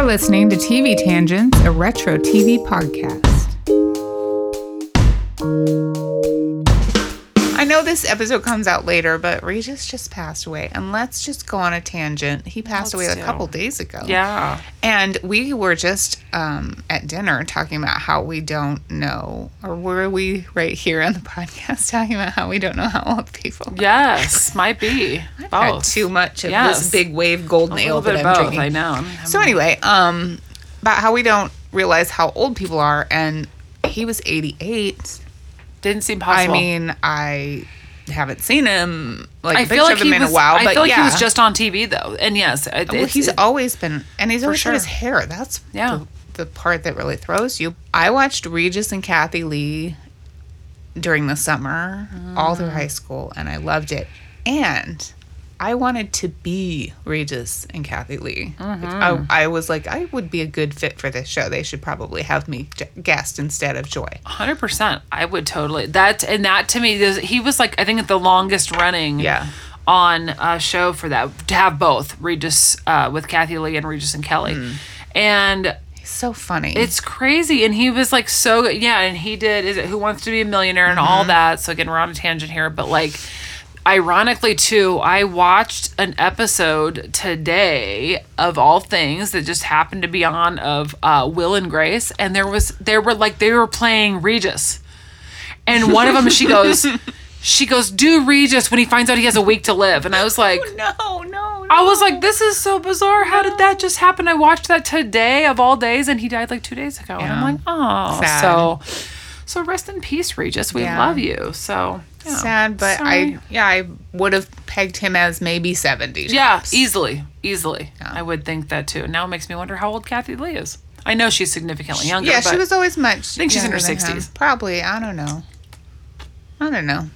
You're listening to TV Tangents, a retro TV podcast. I know this episode comes out later, but Regis just passed away. And let's just go on a tangent. He passed Let's away do. a couple days ago. Yeah. And we were just um, at dinner talking about how we don't know, or were we right here on the podcast talking about how we don't know how old people are? Yes, might be. I've Both. too much of Yes. this big wave golden A ale that I'm both. drinking. I know. I'm- So anyway, um, about how we don't realize how old people are, and he was 88. Didn't seem possible. I mean, I haven't seen him like a I picture feel like of him in was. a while, I but feel like yeah. he was just on TV though, and yes, it, well, he's it- always been, and he's always sure. had his hair. That's Yeah. the, the part that really throws you. I watched Regis and Kathie Lee during the summer, all Mm. through high school, and I loved it. And I wanted to be Regis and Kathie Lee. Mm-hmm. I, I was like, I would be a good fit for this show. They should probably have me j- guest instead of Joy. Hundred percent. I would totally that and that to me he was like I think the longest running Yeah. on a show for that to have both Regis uh, with Kathie Lee and Regis and Kelly, Hmm. and He's so funny. it's crazy. And he was like so yeah, and he did is it Who Wants to Be a Millionaire and all that. So again, we're on a tangent here, but like. Ironically, too, I watched an episode today of all things that just happened to be on of uh, Will and Grace, and there was there were like they were playing Regis, and one of them she goes, she goes, do Regis when he finds out he has a week to live, and I was like, no, no, no. I was like, this is so bizarre. How did that just happen? I watched that today of all days, and he died like two days ago, and I'm like, oh, Sad. so so rest in peace, Regis. We Yeah. love you. So yeah. sad, but Sorry. I yeah I would have pegged him as maybe seventy. yeah, tops. easily, easily, I would think that too. Now it makes me wonder how old Kathie Lee is. I know she's significantly younger. Yeah, she was always much. I think she's in her 60s. Probably. I don't know. I don't know.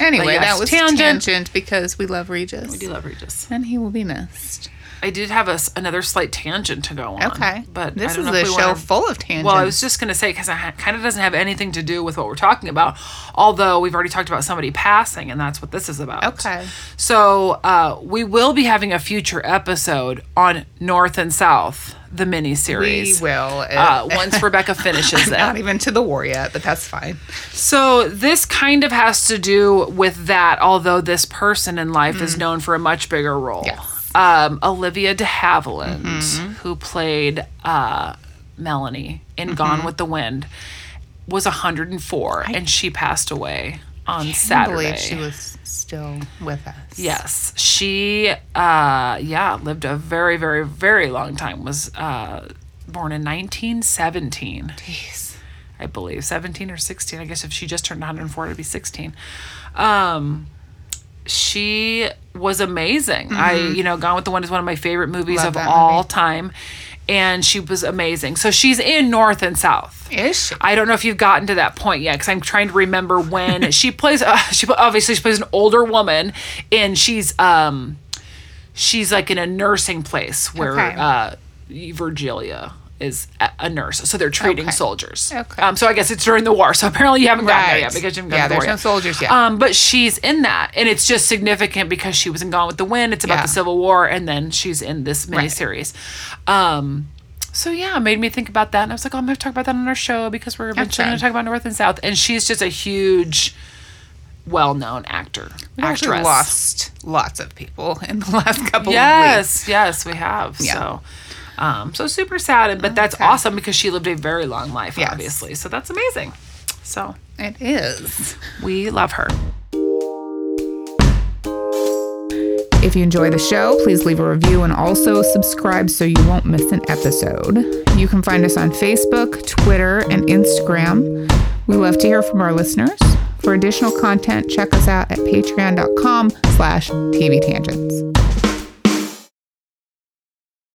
Anyway, yes, that was tangent. tangent. because we love Regis. I do love Regis. and he will be missed. I did have a another slight tangent to go on. Okay, but this is a we show wanna- full of tangents. Well, I was just going to say because it ha- kind of doesn't have anything to do with what we're talking about, although we've already talked about somebody passing, and that's what this is about. Okay. So uh, we will be having a future episode on North and South, the mini series. we will. Uh, once Rebecca finishes not even to the war yet, but that's fine. So this kind of has to do with that, although this person in life is known for a much bigger role. Mm. Yes. Mm-hmm. Um, Olivia de Havilland, who played uh, Melanie in Mm-hmm. Gone with the Wind, was 104 and she passed away on Saturday. believe she was still with us. Yes, she, uh, yeah, lived a very, very, very long time. Was uh, born in 1917. Jeez. I believe 17 or 16. I guess if she just turned 104, it'd be 16. Um, she was amazing. I, you know, Gone with the Wind is one of my favorite movies Mm-hmm. Love of all movie. time, and she was amazing. So she's in North and South. Is she? I don't know if you've gotten to that point yet because I'm trying to remember when she plays. Uh, she obviously she plays an older woman, and she's um, she's like in a nursing place where Okay. uh, Virgilia is a- nurse. So they're treating Okay. soldiers. Okay. Um, so I guess it's during the war. So apparently you haven't gotten there yet because you haven't Yeah, gotten the there's no yet. soldiers yet. Um, but she's in that, and it's just significant because she was in Gone with the Wind. It's about Yeah. the Civil War, and then she's in this miniseries. Um, so yeah, it made me think about that, and I was like, oh, I'm going to talk about that on our show because we're eventually going to talk about North and South, and she's just a huge, well-known actor, We've actually lost lots of people in the last couple of weeks. Yes, yes, we have. Yeah. So, um, so super sad, but that's Okay. awesome because she lived a very long life, Yes. obviously. So that's amazing. So It is. we love her. If you enjoy the show, please leave a review and also subscribe so you won't miss an episode. You can find us on Facebook, Twitter, and Instagram. We love to hear from our listeners. For additional content, check us out at patreon.com slash TV tangents.